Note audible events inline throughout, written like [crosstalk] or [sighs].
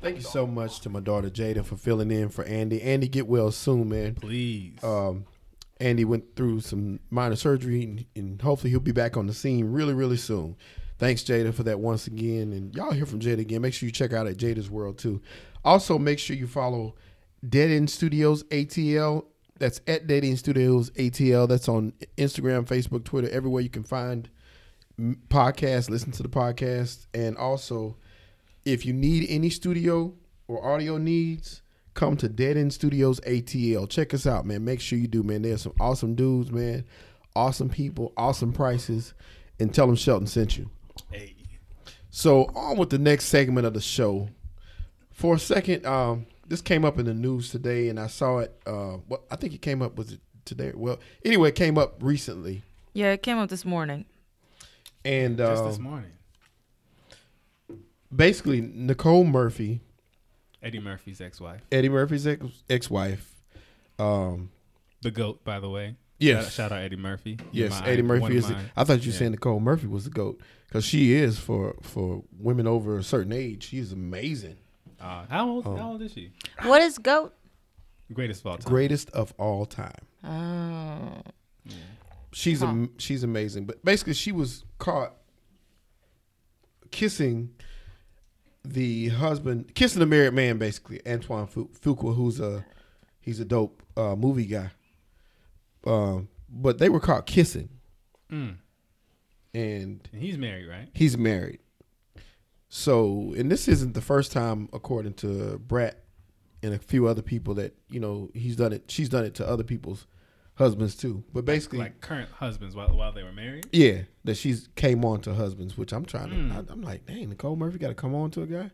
Thank you so much to my daughter Jada for filling in for Andy. Andy, get well soon, man. Please. Um, Andy went through some minor surgery, and, and hopefully he'll be back on the scene really, really soon. Thanks, Jada, for that once again. And y'all hear from Jada again. Make sure you check out at Jada's World too. Also, make sure you follow Dead End Studios ATL. That's at Dead End Studios ATL. That's on Instagram, Facebook, Twitter, everywhere you can find podcasts. Listen to the podcast, and also if you need any studio or audio needs, come to Dead End Studios ATL. Check us out, man. Make sure you do, man. There's some awesome dudes, man. Awesome people, awesome prices, and tell them Shelton sent you. hey. So on with the next segment of the show. For a second, um, this came up in the news today, and I saw it. Uh, well, I think it came up was it today? Well, anyway, it came up recently, Yeah, it came up this morning. and Just this um, morning. Basically Nicole Murphy, Eddie Murphy's ex-wife, Eddie Murphy's ex- ex-wife. Um, the goat, by the way. Yes. Shout, shout out Eddie Murphy. Yes, My- Eddie Murphy of is. The. I thought you were Yeah. saying Nicole Murphy was the goat because she is for for women over a certain age. She's amazing, Uh, how old? Oh. How old is she? What is goat? Greatest of all time. greatest of all time. Oh. She's Huh. am, she's amazing. But basically, she was caught kissing the husband, kissing a married man. Basically, Antoine Fuqua, who's a he's a dope uh, movie guy. Um, but they were caught kissing, Mm. and And he's married, right? he's married. So, and this isn't the first time, according to Brat and a few other people, that you know he's done it. She's done it to other people's husbands too. But basically, like current husbands while while they were married. yeah, that she's came on to husbands, which I'm trying to. Mm. I, I'm like, dang, Nicole Murphy got to come on to a guy.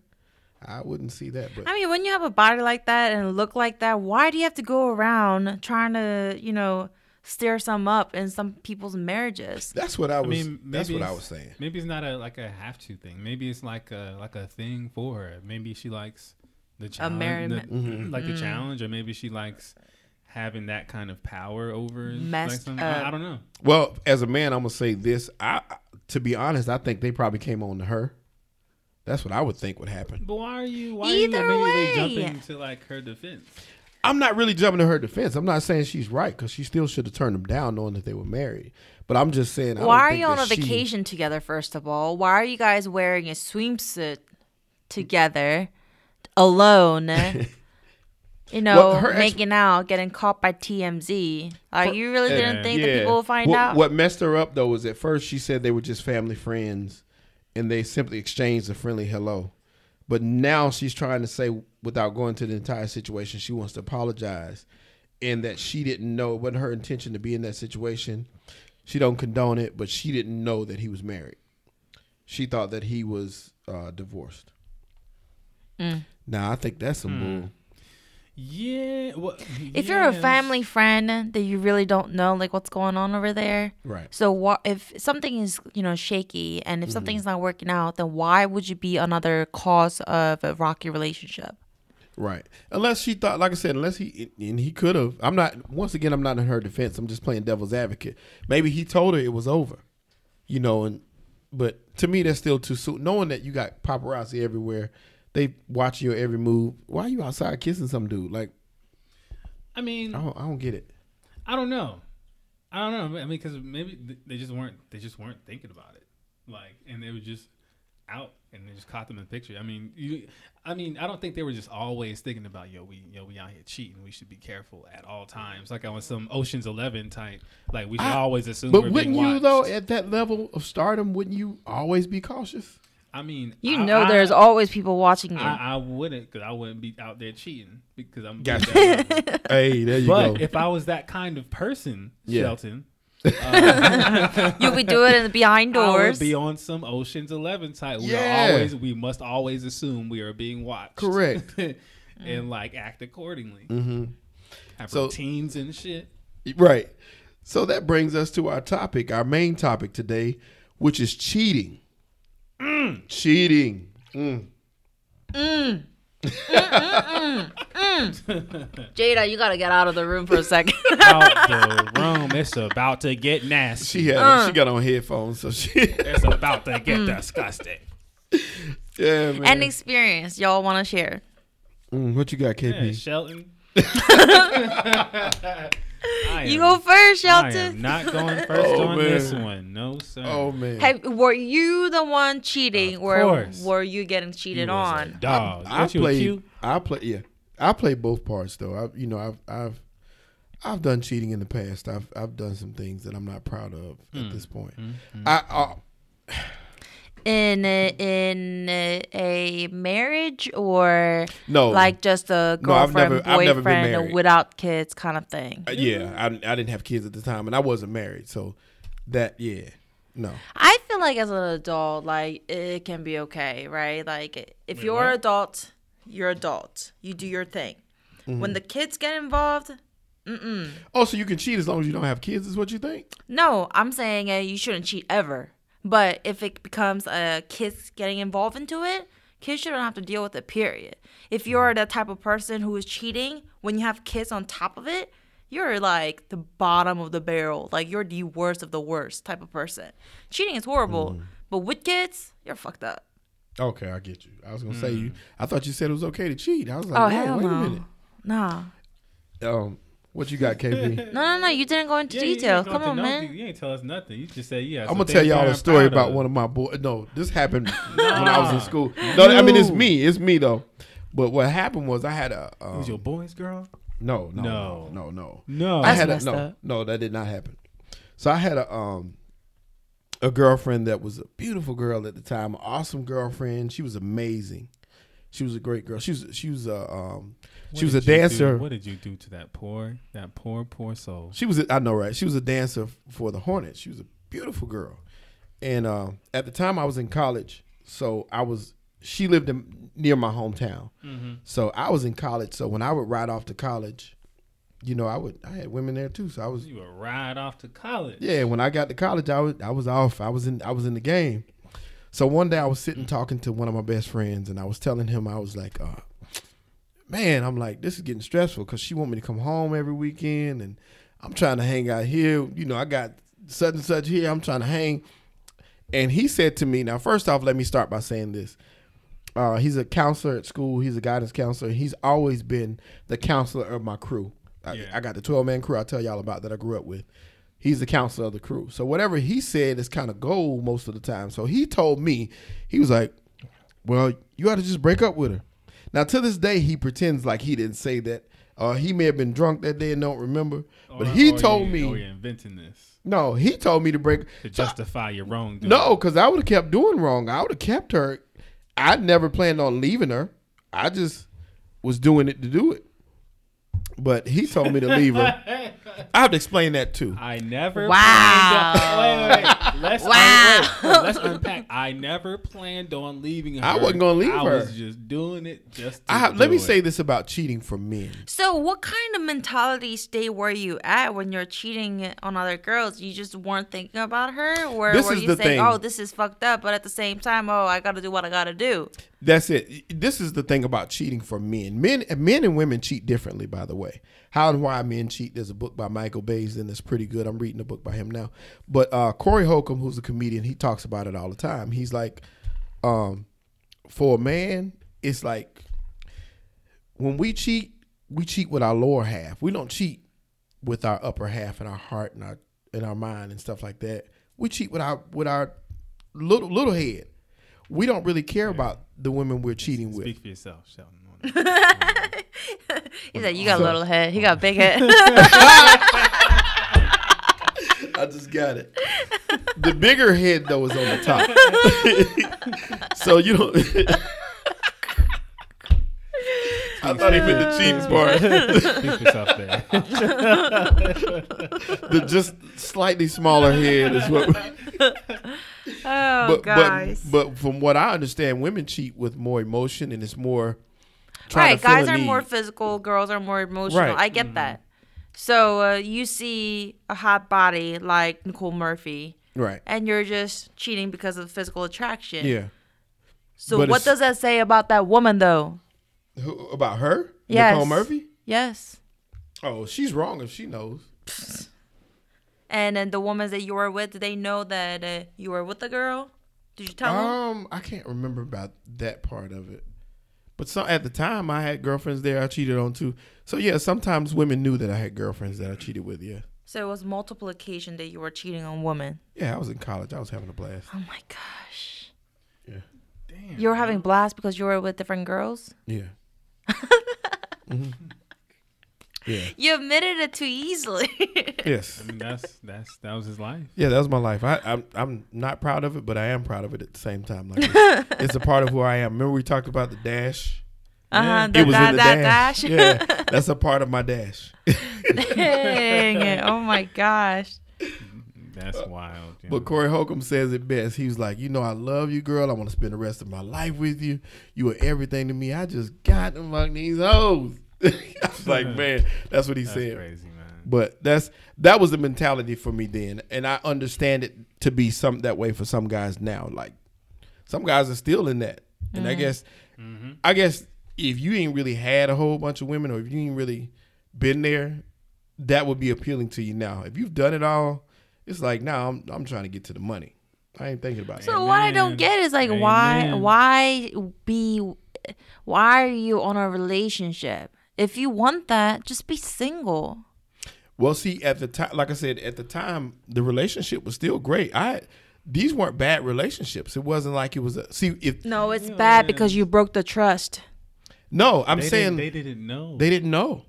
I wouldn't see that, but I mean, when you have a body like that and look like that, why do you have to go around trying to, you know, stir some up in some people's marriages? that's what I I was. mean, that's what I was saying. Maybe it's not a like a have to thing. Maybe it's like a like a thing for her. Maybe she likes the challenge, married the- man- Mhm. like Mm. the challenge, or maybe she likes having that kind of power over like Messed some, up. I, I don't know. Well, as a man, I'm gonna say this. I, to be honest, I think they probably came on to her. That's what I would think would happen. But why are you why Either are you immediately way. jumping to like her defense? I'm not really jumping to her defense. I'm not saying she's right because she still should have turned him down, knowing that they were married. But I'm just saying. I don't Why are think you on a she- vacation together, first of all? Why are you guys wearing a swimsuit together alone? [laughs] you know, Well, her ex- making out, getting caught by TMZ. Like, you really didn't think that people would find what, out? What messed her up though was at first she said they were just family friends, and they simply exchanged a friendly hello. But now she's trying to say, without going to the entire situation, she wants to apologize, and that she didn't know it wasn't her intention to be in that situation. She don't condone it, but she didn't know that he was married. She thought that he was uh, divorced. Mm. Now I think that's some bull. Yeah. Well, if you're a family friend that you really don't know like what's going on over there Right. so what if something is you know shaky and if Mm-hmm. something's not working out then why would you be another cause of a rocky relationship Right. Unless she thought, like I said, unless he and he could have. I'm not. Once again, I'm not in her defense. I'm just playing devil's advocate. Maybe he told her it was over, you know. And but to me, that's still too soon. Knowing that you got paparazzi everywhere, they watch your every move. Why are you outside kissing some dude? Like I mean, I don't, I don't get it. I don't know. I don't know. I mean, because maybe they just weren't they just weren't thinking about it, like, and they were just out and they just caught them in the picture. I mean, you, I mean, I don't think they were just always thinking about yo, we yo, we out here cheating. We should be careful at all times. Like I was some Ocean's Eleven type. Like we should I- always assume. But we're wouldn't you though, at that level of stardom, wouldn't you always be cautious? I mean, you I- know I- there's always people watching you I, I wouldn't, because I wouldn't be out there cheating because I'm. Gotcha. that level. [laughs] hey, there you but go. if I was that kind of person, Yeah. Shelton, [laughs] You'll be doing it behind I would doors. be on some Ocean's Eleven type. We Yeah. are always we must always assume we are being watched. Correct. [laughs] and like act accordingly. Mm-hmm. Have So- routines and shit. Right. So that brings us to our topic, our main topic today, which is cheating. Cheating. Mm. [laughs] Jada, you gotta get out of the room for a second. [laughs] Out the room. It's about to get nasty. She had Uh. she got on headphones, so she [laughs] It's about to get Mm. disgusting. yeah man. An experience y'all want to share? Mm, what you got, Yeah, KP? Shelton. I You am- go first, I Shelton. am not going [laughs] first Oh, on this one. No, sir. Oh man. Have, were you the one cheating, Of or course. were you getting cheated was a on? Dog. I What you, played. cute? I play. Yeah, I play both parts though. I, you know, I've, I've, I've done cheating in the past. I've, I've done some things that I'm not proud of Hmm. at this point. Mm-hmm. I, uh, In a, in a, marriage or no, like just a No, I've girlfriend, never- I've never been boyfriend, married. without kids kind of thing? uh, yeah, I, I didn't have kids at the time, and I wasn't married, so that yeah, no. I feel like as an adult, like it can be okay, right? Like if you're an adult, you're an adult. You do your thing. Mm-hmm. When the kids get involved, mm-mm. Oh, so you can cheat as long as you don't have kids, is what you think? no, I'm saying uh, you shouldn't cheat ever. But if it becomes a kids getting involved into it, kids shouldn't have to deal with it. Period. If you're Mm. the type of person who is cheating when you have kids on top of it, you're like the bottom of the barrel. Like you're the worst of the worst type of person. Cheating is horrible, Mm. but with kids, you're fucked up. Okay, I get you. I was gonna say you. I thought you said it was okay to cheat. I was like, Oh hell wait no. a minute. Nah. Um, what you got, KP? [laughs] No, no, no. You didn't go into Yeah, detail. ain't Come gonna on, man. You ain't tell us nothing. You just said yeah. I'm gonna tell y'all a story about one of my boys. No, this happened [laughs] when I was in school. No, I mean it's me. It's me though. But what happened was I had a um, Was your boys, girl? no, no, No. no, no, no. No. I had a, no, up. no, that did not happen. So I had a um a girlfriend that was a beautiful girl at the time, an awesome girlfriend. She was amazing. She was a great girl. She was she was a um What she was a you do- dancer. What did you do to that poor, that poor, poor soul? She was, a, I know, right? She was a dancer for the Hornets. She was a beautiful girl. And uh, at the time, I was in college, so I was. She lived in, near my hometown, so I was in college. So when I would ride off to college, you know, I would. I had women there too, so I was. You were ride off to college. Yeah, when I got to college, I was. I was off. I was in. I was in the game. So one day, I was sitting talking to one of my best friends, and I was telling him, I was like, uh, "Man, I'm like, this is getting stressful because she want me to come home every weekend, and I'm trying to hang out here. You know, I got such and such here. I'm trying to hang." And he said to me, "Now, first off, let me start by saying this. Uh, he's a counselor at school. He's a guidance counselor. He's always been the counselor of my crew. I, Yeah. I got the 12 man crew. I tell y'all about that. I grew up with. He's the counselor of the crew. So whatever he said is kind of gold most of the time. So he told me, he was like, "Well, you ought to just break up with her." Now to this day, he pretends like he didn't say that. Uh, he may have been drunk that day and don't remember. But Or- he or told you- me, or you're inventing this no, he told me to break. to justify your wrongdoing. No, because I would have kept doing wrong. I would have kept her. I never planned on leaving her. I just was doing it to do it. But he told me to leave her. [laughs] I have to explain that too. I never. Wow. Planned on, wait, wait, wait. Let's, Wow. un- [laughs] let's unpack. I never planned on leaving her. I wasn't gonna leave I her. was just doing it just. To I have, let me it. say this about cheating for men. So, what kind of mentality state were you at when you're cheating on other girls? You just weren't thinking about her, or This were is you the saying, oh, thing. "Oh, this is fucked up," but at the same time, "Oh, I got to do what I got to do." That's it. This is the thing about cheating for men. Men, men and women cheat differently. By the way, how and why men cheat. There's a book by Michael Baisden that's pretty good. I'm reading a book by him now. But uh, Corey Holcomb, who's a comedian, he talks about it all the time. He's like, um, for a man, it's like when we cheat, we cheat with our lower half. We don't cheat with our upper half and our heart and our and our mind and stuff like that. We cheat with our with our little little head. We don't really care about the women we're cheating with. Speak for yourself, Shelton. [laughs] He said, "You got a little head. He got a big [laughs] head." I just got it. The bigger head though is on the top. [laughs] so you don't I thought he meant the cheating part. Keep yourself there. the just slightly smaller head is what. Oh, but, guys. but but from what I understand, women cheat with more emotion and it's more. trying right, to fill guys a are more physical, girls are more emotional. Right. I get that. So uh, you see a hot body like Nicole Murphy, right. and you're just cheating because of the physical attraction. Yeah. So But what does that say about that woman, though? Who, about her? Yes. Nicole Murphy? Yes. Oh, she's wrong if she knows. And then the women that you were with, did they know that uh, you were with the girl? Did you tell them? Um, I can't remember about that part of it. But so at the time, I had girlfriends there I cheated on too. So yeah, sometimes women knew that I had girlfriends that I cheated with. Yeah, So it was multiple occasion that you were cheating on women. yeah. I was in college. I was having a blast. Oh my gosh. Yeah, Damn. You were having blast because you were with different girls? yeah. [laughs] Mhm. Yeah. [laughs] You admitted it too easily. [laughs] Yes. I mean, that's that's that was his life. Yeah, that was my life. I, I'm I'm not proud of it, but I am proud of it at the same time. Like it's, [laughs] it's a part of who I am. Remember we talked about the dash. uh-huh. it was that, in the that dash. dash. Yeah, that's a part of my dash. Dang it. Oh my gosh. That's wild. you But know. Corey Holcomb says it best. He was like, you know, I love you, girl. I want to spend the rest of my life with you. You are everything to me. I just got among these hoes. I was [laughs] like, [laughs] man, that's what he that's said. crazy, man. But that's that was the mentality for me then, and I understand it to be some that way for some guys now. Like some guys are still in that, and I mm. guess, mm-hmm. I guess if you ain't really had a whole bunch of women, or if you ain't really been there, that would be appealing to you now. If you've done it all, it's like now I'm I'm trying to get to the money. I ain't thinking about it. So it. what I don't get is like why why be why are you on a relationship? If you want that, just be single. Well, see, at the time, like I said, at the time, the relationship was still great. I these weren't bad relationships. It wasn't like it was a see if No, it's Yeah, bad man. because you broke the trust. no, I'm They saying didn't, they didn't know. They didn't know.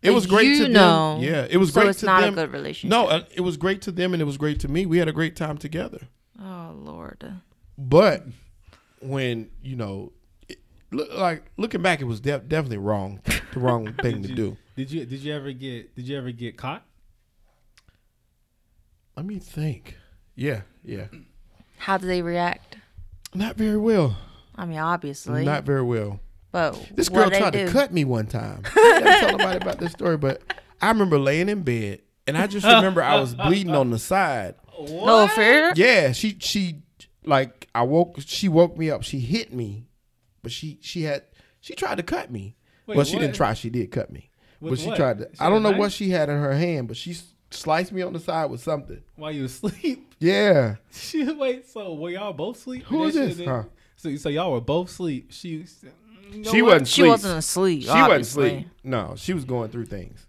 It But was great you to know. them. Yeah, it was great to So great it's to not a good relationship. No, uh, it was great to them and it was great to me. We had a great time together. Oh Lord. But when you know, it, look, like looking back, it was de- definitely wrong, the wrong [laughs] thing to you, do. Did you did you ever get did you ever get caught? Let me think. Yeah, yeah, How did they react? not very well. I mean, obviously. Not very well. but This what girl they tried do? to cut me one time. [laughs] I never tell nobody about this story, but I remember laying in bed and I just remember I was bleeding on the side. What? No fear. Yeah, she she like I woke she woke me up. She hit me, but she she had she tried to cut me. Wait, well, she what? didn't try. She did cut me, With but she what? tried to. She I don't had a know what she had in her hand, but she sliced me on the side with something. While you asleep? [laughs] Yeah, She, wait, so were y'all both sleep? Who That is shit this, huh? So so y'all were both sleep. She you know she what? wasn't. She Sleep. wasn't asleep. She wasn't asleep. No, she was going through things.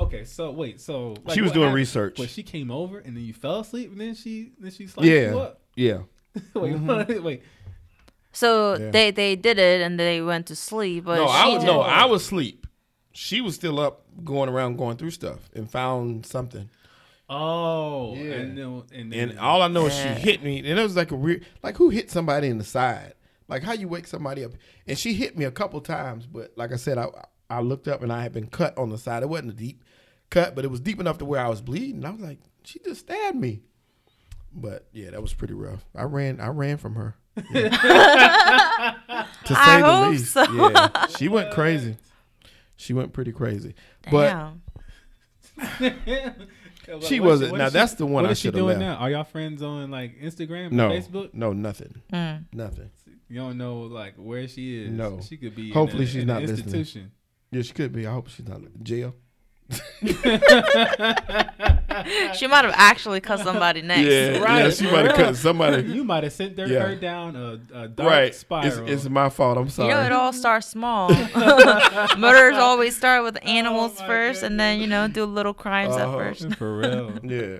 Okay, so wait, so like, She was doing happened? research. But she came over and then you fell asleep and then she then she sliced you Yeah, up. yeah. [laughs] wait, Mm-hmm. [laughs] wait. So Yeah. they they did it and they went to sleep. But no, she I was did- no, I was asleep. She was still up, going around, going through stuff, and found something. Oh, Yeah. and then and then And all I know is she hit me, and it was like a weird, like who hit somebody in the side? Like how you wake somebody up? And she hit me a couple times, but like I said, I I looked up and I had been cut on the side. It wasn't a deep cut, but it was deep enough to where I was bleeding. I was like, she just stabbed me. But yeah, that was pretty rough. I ran, I ran from her. Yeah. [laughs] to say I the hope least, so. yeah, [laughs] she went crazy. She went pretty crazy, but [laughs] She What- wasn't- what now, she- that's the one What I she shoulda doing left. now? Are y'all friends on like Instagram, no, Facebook? no, nothing, Mm. nothing. You don't know like where she is. No. she could be. Hopefully in a, she's in an not listening. institution. Yeah, she could be. I hope she's not in jail. [laughs] She might have actually cut somebody next. Yeah, Right, yeah, she might have cut somebody. You might have sent her, Yeah. her down a, a dark right. It's, spiral. it's my fault. I'm sorry. You sorry. know, it all starts small. [laughs] [laughs] Murders always start with animals Oh my first, and then you know do little crimes Uh-huh. at first. For real. yeah.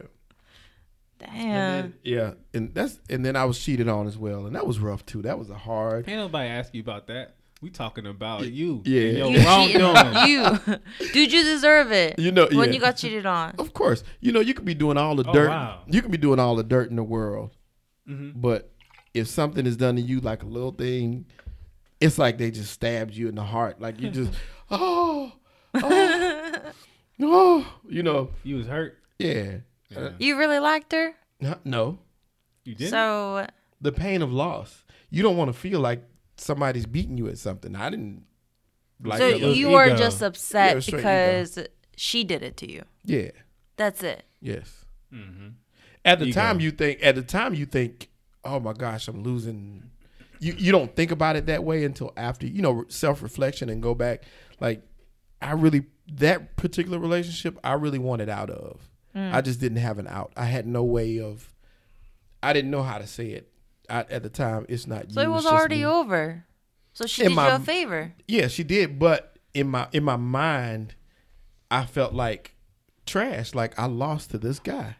Damn. And then, yeah, and that's and then I was cheated on as well, and that was rough too. That was a hard. Ain't nobody ask you about that. We talking about you. Yeah. your you cheated wrongdoing. on [laughs] you. Dude, you deserve it. You know, when yeah. you got cheated on. Of course, you know you could be doing all the Oh, dirt. wow. You could be doing all the dirt in the world, Mhm. but if something is done to you, like a little thing, it's like they just stabbed you in the heart. Like you just, oh, oh, oh, you know, You was hurt. yeah. Yeah. You really liked her? No, You did. So the pain of loss. You don't want to feel like somebody's beating you at something. I didn't like so you were ego. just upset was straight because she did it to you. yeah, That's it. yes. hmm At the Ego. time, you think. At the time, you think, "Oh my gosh, I'm losing." You you don't think about it that way until after you know self reflection and go back. Like, I really that particular relationship, I really wanted out of. I just didn't have an out. I had no way of. I didn't know how to say it. I, at the time, it's not. So you, it was already me. over. So she In did my- you a favor. Yeah, she did, but in my in my mind, I felt like trash. Like I lost to this guy.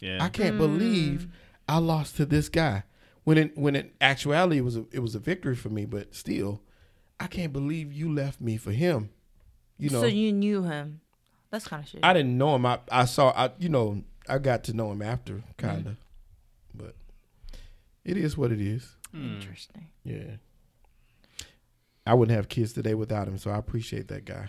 Yeah. I can't believe mm. I lost to this guy. When it when in actuality it was a, it was a victory for me, but still, I can't believe you left me for him. You know, so you knew him. That's kind of shit. I didn't know him. I I saw I you know I got to know him after kind of, mm. but it is what it is. Hmm. Interesting. Yeah. I wouldn't have kids today without him, so I appreciate that guy.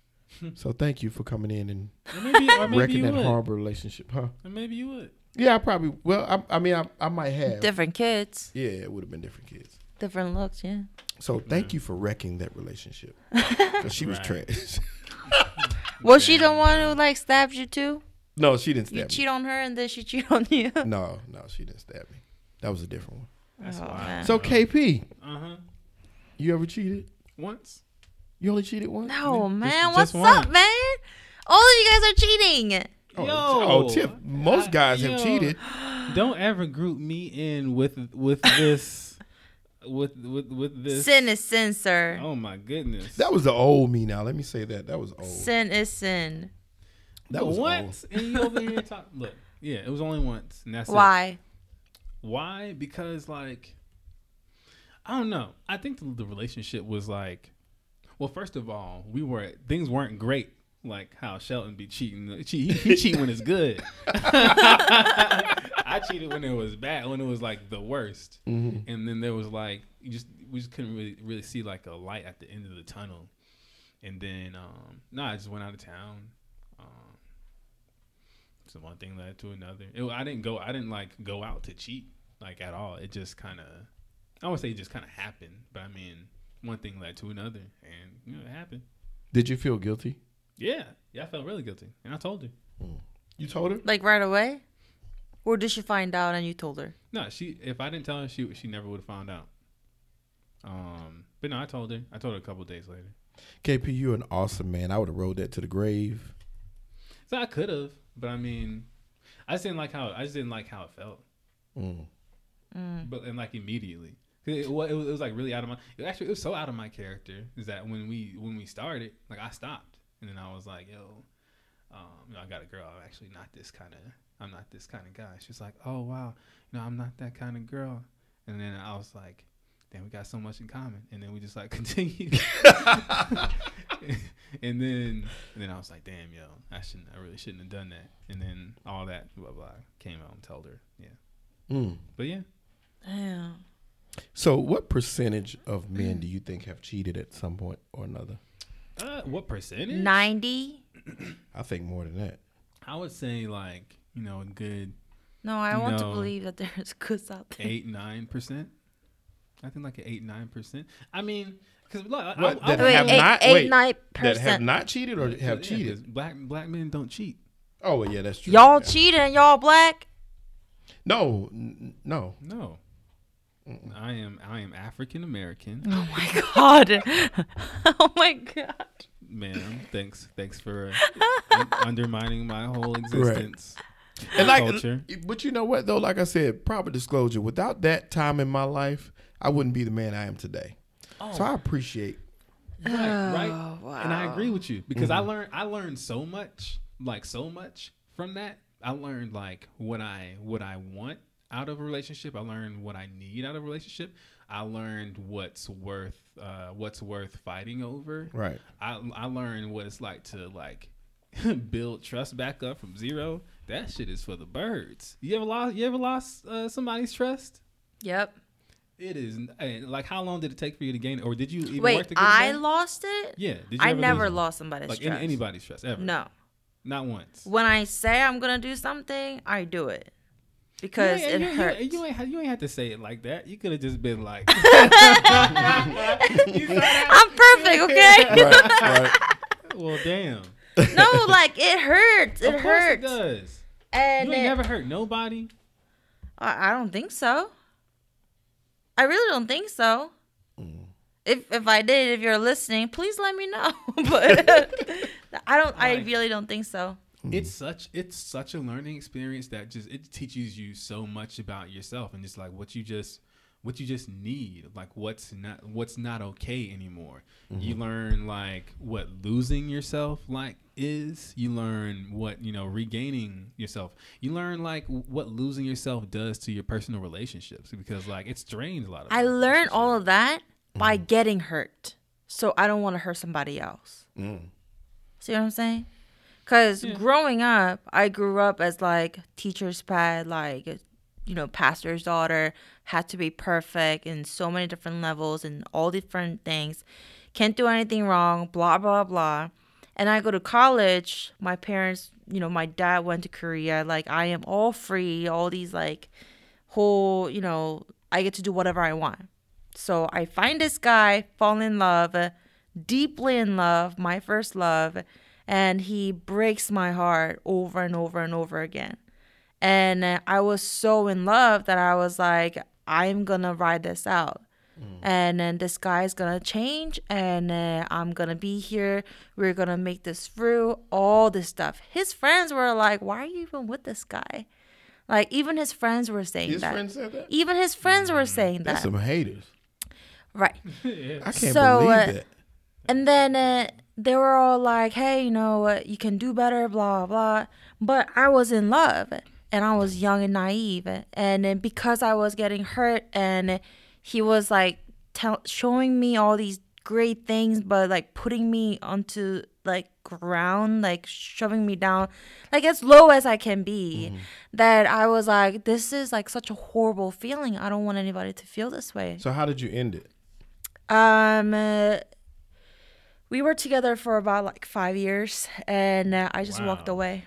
[laughs] so thank you for coming in and Or maybe, or maybe wrecking that would. horrible relationship, huh? Or maybe you would. Yeah, I probably. Well, I, I mean, I, I might have. Different kids, yeah, it would have been different kids. different looks. Yeah. So thank you for wrecking that relationship [laughs] because she was Right. trash. [laughs] Was she the one who like stabbed you too? no, she didn't You stab cheat on her and then she cheat on you. No, no, she didn't stab me. That was a different one. That's Oh, wild. man. So KP, Uh huh. you ever cheated? Once. You only cheated once? No, Just- man. just What's one. up, man? All of you guys are cheating. Oh, Yo, oh, Tip. Most I- guys have yo. cheated. [gasps] Don't ever group me in with with [laughs] this with with with this. Sin is sin, sir. Oh my goodness. That was the old me. Now let me say that. That was old. Sin is sin. That was once, and you over here talk. Look, yeah, it was only once, and that's it. Why? Why? Because like, I don't know. I think the, the relationship was like, well, first of all, we were things weren't great. Like how Shelton be cheating. He, he [laughs] cheat when it's good. [laughs] I cheated when it was bad, when it was like the worst. Mhm. And then there was like you just we just couldn't really really see like a light at the end of the tunnel. And then um no, I just went out of town. Um so one thing led to another. It, I didn't go I didn't like go out to cheat like at all. It just kind of I would say it just kind of happened, but I mean one thing led to another and you know it happened. Did you feel guilty? Yeah. Yeah, I felt really guilty. And I told her. You told her? Like right away? Or did she find out and you told her? No, she. If I didn't tell her, she she never would have found out. Um, but no, I told her. I told her a couple days later. KP, you're an awesome man. I would have rode that to the grave. So I could have, but I mean, I just didn't like how I just didn't like how it felt. Mm. But and like immediately, it, it, was, it was like really out of my. It actually, it was so out of my character. Is that when we when we started, like I stopped, and then I was like, yo, um, you know, I got a girl. I'm actually not this kind of. I'm not this kind of guy. She's like, oh wow, you know, I'm not that kind of girl. And then I was like, damn, we got so much in common. And then we just like [laughs] continued. [laughs] and then and then I was like, damn, yo, I shouldn't. I really shouldn't have done that. And then all that blah blah came out and told her, yeah. Mm. But yeah. Damn. So, what percentage of men do you think have cheated at some point or another? Uh, what percentage? 90? I think more than that. I would say like you know a good No, I want to believe that there's [laughs] goods out there. eight nine percent. I think like an eight nine percent. I mean, because look, I, What, I, I, that Wait, have eight, not- eight, wait, nine That have not cheated or have yeah, 'cause cheated? Black black men don't cheat. Oh, well, yeah, that's true. Y'all Yeah. cheating, y'all black. No, n- no. No, I am I am African American, Oh my [laughs] god. [laughs] oh my god. ma'am. Thanks thanks for uh, undermining my whole existence. And like, Culture. but you know what though? Like I said, proper disclosure. Without that time in my life, I wouldn't be the man I am today. So I appreciate. Right, right. Oh, [sighs] And I agree with you because I Mm-hmm. learned I learned so much, like so much from that. I learned like what I what I want out of a relationship. I learned what I need out of a relationship. I learned what's worth uh, what's worth fighting over. Right. I I learned what it's like to like [laughs] build trust back up from zero. That shit is for the birds. You ever lost you ever lost uh, somebody's trust? Yep. It is like how long did it take for you to gain it, or did you even work Wait, to get I back? lost it. Yeah, did you I never lost somebody's trust? like stress. anybody's stress ever. No. not once. When I say I'm gonna do something, I do it because you, it ain't- you, hurts. You, you, ain't, you ain't have to say it like that. You could have just been like, [laughs] [laughs] I'm perfect, okay? right, right. "Well, damn." [laughs] no, like it hurts. It of course hurts. it does. And You ain't it- never hurt nobody. I, I don't think so. I really don't think so. Mm. If if I did, if you're listening, please let me know. [laughs] but [laughs] I don't. I Like- really don't think so. It's such it's such a learning experience that just it teaches you so much about yourself and just like what you just what you just need like what's not what's not okay anymore you learn like what losing yourself like is you learn what you know regaining yourself you learn like what losing yourself does to your personal relationships because like it strains a lot of I learned all of that by Mm-hmm. getting hurt, so I don't want to hurt somebody else. Mm. See what I'm saying? Because growing up, I grew up as like teacher's pet, like you know, pastor's daughter, had to be perfect in so many different levels and all different things. Can't do anything wrong, blah blah blah. And I go to college. My parents, you know, my dad went to Korea. Like I am all free. All these like whole, you know, I get to do whatever I want. So I find this guy, fall in love, deeply in love, my first love, and he breaks my heart over and over and over again. And I was so in love that I was like, I'm gonna ride this out. And then this guy's gonna change, and uh, I'm gonna be here. We're gonna make this through. All this stuff. His friends were like, "Why are you even with this guy?" Like even his friends were saying His that. friends said that. Even his friends were saying That's that. some haters. Right. [laughs] I can't So, believe uh, that. And then uh, they were all like, hey, you know, uh, you can do better, blah, blah. But I was in love and I was young and naive. And then because I was getting hurt and he was like tell- showing me all these great things, but like putting me onto like ground, like shoving me down, like as low as I can be, that I was like, this is like such a horrible feeling. I don't want anybody to feel this way. So how did you end it? Um, uh, we were together for about like five years, and uh, I just walked away.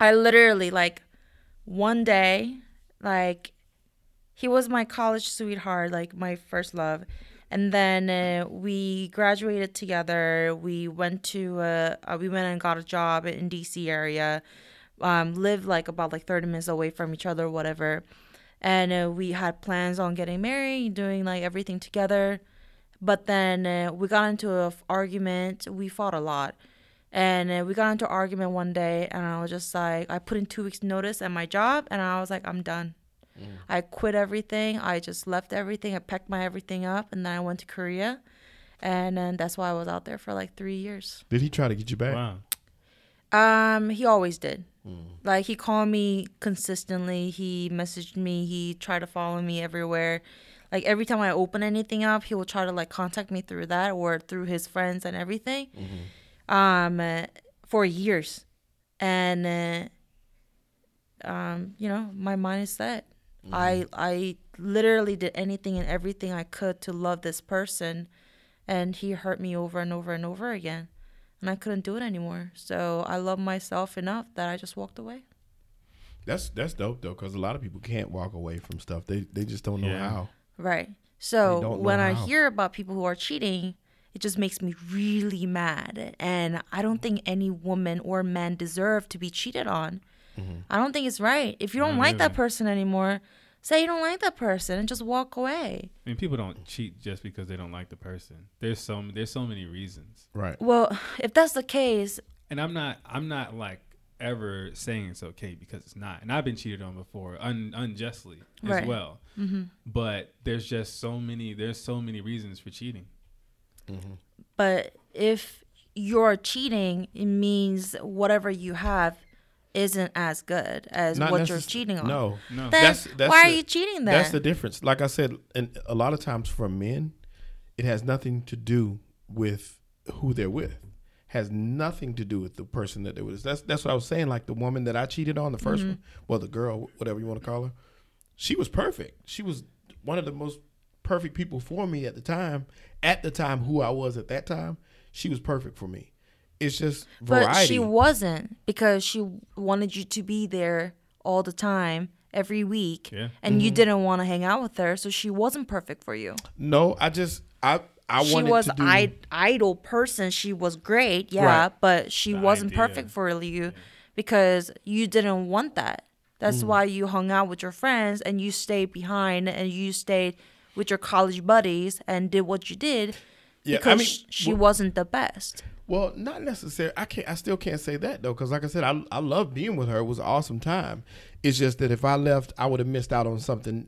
I literally like one day, like he was my college sweetheart, like my first love, and then uh, we graduated together. We went to uh, uh, we went and got a job in DC area. Um, lived like about like thirty minutes away from each other, whatever and uh, we had plans on getting married, doing like everything together. But then uh, we got into an argument. We fought a lot, and uh, we got into an argument one day. And I was just like, I put in two weeks notice at my job, and I was like, I'm done. I quit everything. I just left everything. I packed my everything up, and then I went to Korea, and then that's why I was out there for like three years. Did he try to get you back? Wow. Um, he always did. Like he called me consistently. He messaged me. He tried to follow me everywhere. Like every time I open anything up, he will try to like contact me through that or through his friends and everything. Um, uh, for years, and uh, um, you know, my mind is set. I I literally did anything and everything I could to love this person, and he hurt me over and over and over again and I couldn't do it anymore. So I love myself enough that I just walked away. That's that's dope though, because a lot of people can't walk away from stuff. They they just don't know Yeah. how. Right. So when I hear about people who are cheating, it just makes me really mad. And I don't think any woman or man deserve to be cheated on. Mm-hmm. I don't think it's right. If you don't Not like that person anymore, say you don't like that person and just walk away. I mean, people don't cheat just because they don't like the person. There's so there's so many reasons, Right. Well, if that's the case, and I'm not I'm not like ever saying it's okay because it's not. And I've been cheated on before, un, unjustly as Right. well. Mm-hmm. But there's just so many there's so many reasons for cheating. But if you're cheating, it means whatever you have isn't as good as Not what you're cheating on. No. No. Then That's- that's why are you cheating then? That's the difference. Like I said, and a lot of times for men, it has nothing to do with who they're with. Has nothing to do with the person that they're with. That's that's what I was saying. Like the woman that I cheated on, the 1st mm-hmm. one, well, the girl, whatever you want to call her, she was perfect. She was one of the most perfect people for me at the time. At the time, who I was at that time, she was perfect for me. It's just variety. But she wasn't because she wanted you to be there all the time, every week, Yeah. and Mm-hmm. you didn't want to hang out with her, so she wasn't perfect for you. no, I just I I she wanted was to do. I- idle person. She was great, yeah, Right. but she The wasn't idea. perfect for you because you didn't want that. That's Mm. why you hung out with your friends and you stayed behind and you stayed with your college buddies and did what you did Yeah, I mean, she well- wasn't the best. Well, not necessarily. I can't. I still can't say that though, because like I said, I I love being with her. It was an awesome time. It's just that if I left, I would have missed out on something.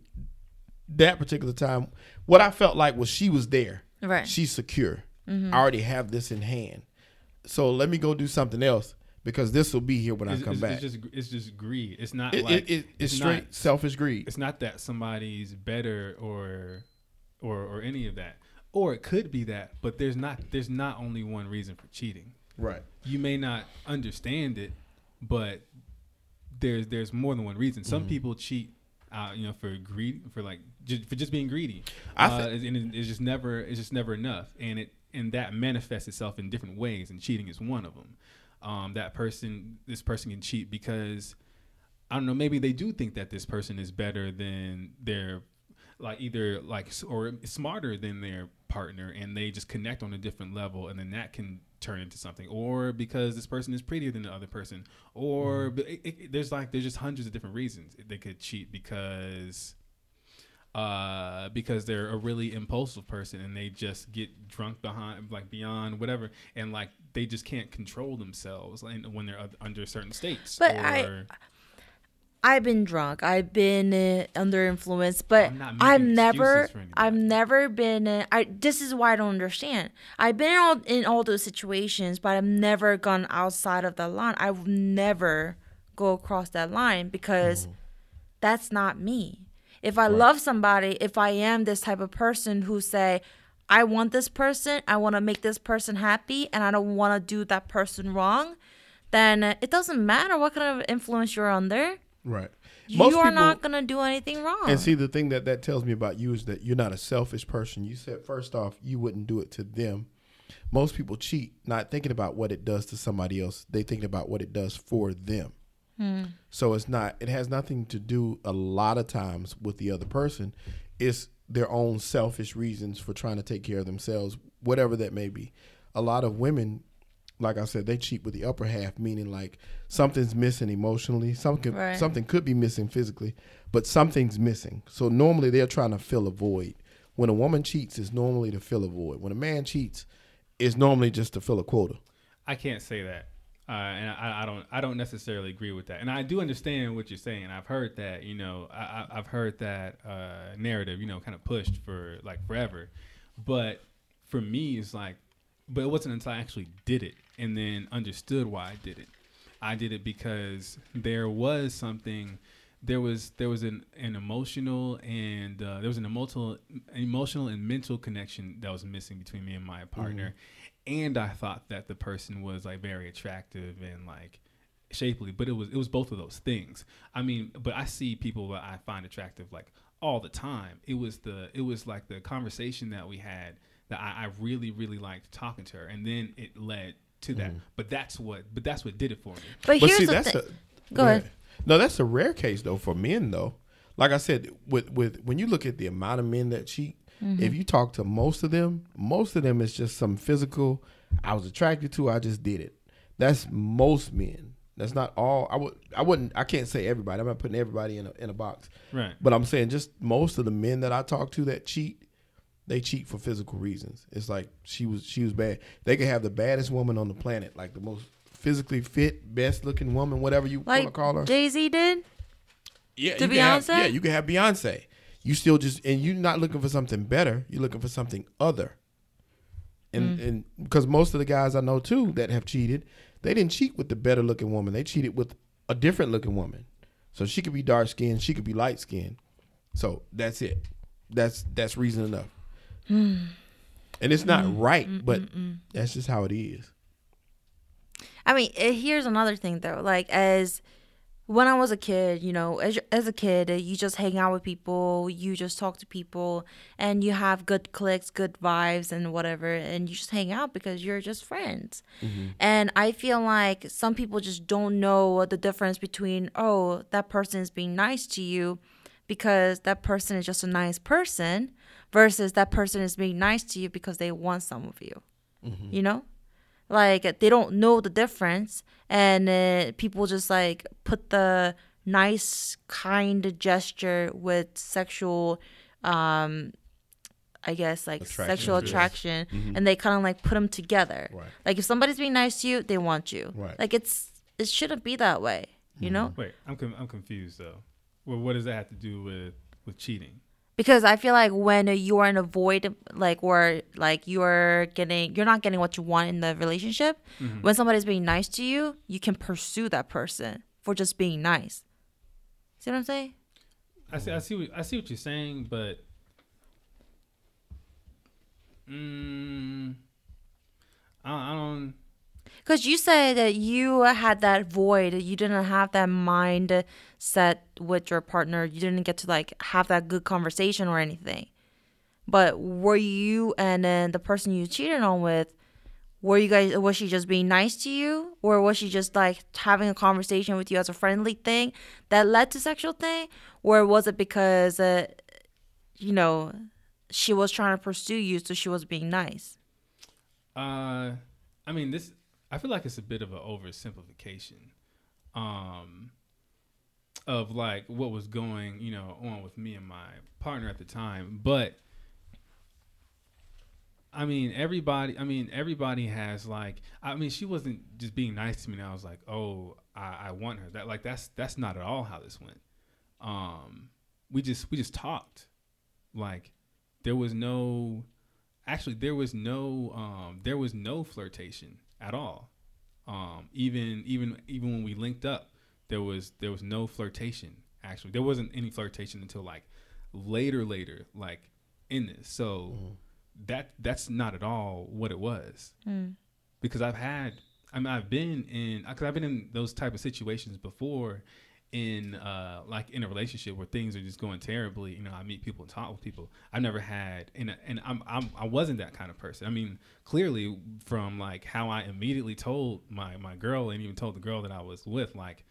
That particular time, what I felt like was she was there. Right. She's secure. Mm-hmm. I already have this in hand. So let me go do something else because this will be here when It's, I come it's- back. it's just it's just greed. It's not It- like it- it- it's not- straight selfish greed. it's not that somebody's better or or or any of that or it could be that but there's not there's not only one reason for cheating Right. you may not understand it but there's there's more than one reason some Mm-hmm. people cheat uh, you know for greed for like just, for just being greedy I uh, and it- it's just never it's just never enough and it and that manifests itself in different ways and cheating is one of them um, that person this person can cheat because I don't know. Maybe they do think that this person is better than their, like either like or smarter than their partner, and they just connect on a different level, and then that can turn into something. Or because this person is prettier than the other person, or but it, it, there's like there's just hundreds of different reasons they could cheat because. Uh, because they're a really impulsive person and they just get drunk behind, like beyond whatever, and like they just can't control themselves like, when they're under certain states. But I- I've been drunk. I've been uh, under influence, but I've never, excuses for anybody. I've never been. Uh, I this is why I don't understand. I've been in all, in all those situations, but I've never gone outside of the line. I would never go across that line because Mm-hmm. that's not me. If I love somebody, if I am this type of person who say, I want this person, I want to make this person happy, and I don't want to do that person wrong, then it doesn't matter what kind of influence you're under. Right. You Most are people- not gonna do anything wrong. And see, the thing that that tells me about you is that you're not a selfish person. You said first off, you wouldn't do it to them. Most people cheat, not thinking about what it does to somebody else. They thinking about what it does for them. So it's not. It has nothing to do a lot of times with the other person. It's their own selfish reasons for trying to take care of themselves, whatever that may be. A lot of women, like I said, they cheat with the upper half, meaning like something's missing emotionally, something Right. something could be missing physically, but something's missing. So normally they're trying to fill a void. When a woman cheats, it's normally to fill a void. When a man cheats, it's normally just to fill a quota. I can't say that, uh, and I, I don't. I don't necessarily agree with that. And I do understand what you're saying. I've heard that. You know, I, I've heard that uh, narrative. You know, kind of pushed for like forever. But for me, it's like, but it wasn't until I actually did it and then understood why I did it. I did it because there was something. There was there was an, an emotional and uh, there was an emotional emotional and mental connection that was missing between me and my partner, and I thought that the person was like very attractive and like shapely, but it was it was both of those things. I mean, but I see people that I find attractive like all the time. It was the it was like the conversation that we had that I, I really really liked talking to her, and then it led to that. Mm-hmm. But that's what but that's what did it for me. but, But here's see, the that's thing. a Go ahead. No, that's a rare case though for men though. Like I said, with with when you look at the amount of men that cheat, Mm-hmm. if you talk to most of them, most of them is just some physical. I was attracted to. I just did it. That's most men. That's not all. I would. I wouldn't. I can't say everybody. I'm not putting everybody in a in a box. Right. But I'm saying just most of the men that I talk to that cheat, they cheat for physical reasons. It's like she was she was bad. They could have the baddest woman on the planet, like the most physically fit, best looking woman, whatever you want to call her. Jay Z did. yeah, to can have- Beyonce? yeah, you can have Beyonce. You still just and you're not looking for something better. You're looking for something other. And and because most of the guys I know too that have cheated, they didn't cheat with the better looking woman. They cheated with a different looking woman. So she could be dark skinned, she could be light skinned. So that's it. That's that's reason enough. And it's not right, but that's just how it is. I mean, eh, here's another thing though. Like as when I was a kid, you know, as, as a kid, uh, you just hang out with people, you just talk to people, and you have good clicks, good vibes, and whatever, and you just hang out because you're just friends. Mm-hmm. And I feel like some people just don't know the difference between, oh, that person is being nice to you because that person is just a nice person versus that person is being nice to you because they want some of you. Mm-hmm. You know? Like they don't know the difference and uh, people just like put the nice kind gesture with sexual um i guess like Attraction, sexual yes. attraction and they kind of like put them together Right. like if somebody's being nice to you they want you Right. like it's it shouldn't be that way you know Wait, I'm com- I'm confused though. Well, what does that have to do with with cheating? Because I feel like when you are in a void, like where like you're getting, you're not getting what you want in the relationship. When somebody's being nice to you, you can pursue that person for just being nice. See what I'm saying? I see. I see. What, I see what you're saying, but mm, I, I don't. Because you said that you had that void, you didn't have that mind set with your partner, you didn't get to like have that good conversation or anything. But were you and then the person you cheated on with, were you guys, was she just being nice to you? Or was she just like having a conversation with you as a friendly thing that led to sexual thing? Or was it because, uh, you know, she was trying to pursue you, so she was being nice? Uh, I mean, this. I feel like it's a bit of an oversimplification, um, of like what was going, you know, on with me and my partner at the time. But I mean, everybody. I mean, everybody has like. I mean, she wasn't just being nice to me. And I was like, oh, I, I want her. That like that's that's not at all how this went. Um, we just we just talked, like there was no actually there was no um there was no flirtation at all. Um even even even when we linked up there was there was no flirtation actually. There wasn't any flirtation until like later later like in this. So that that's not at all what it was. Because i've had i mean i've been in because i've been in those type of situations before in uh like in a relationship where things are just going terribly you know i meet people and talk with people. I've never had and and i'm, I'm i wasn't that kind of person. I mean clearly from like how i immediately told my my girl and even told the girl that i was with like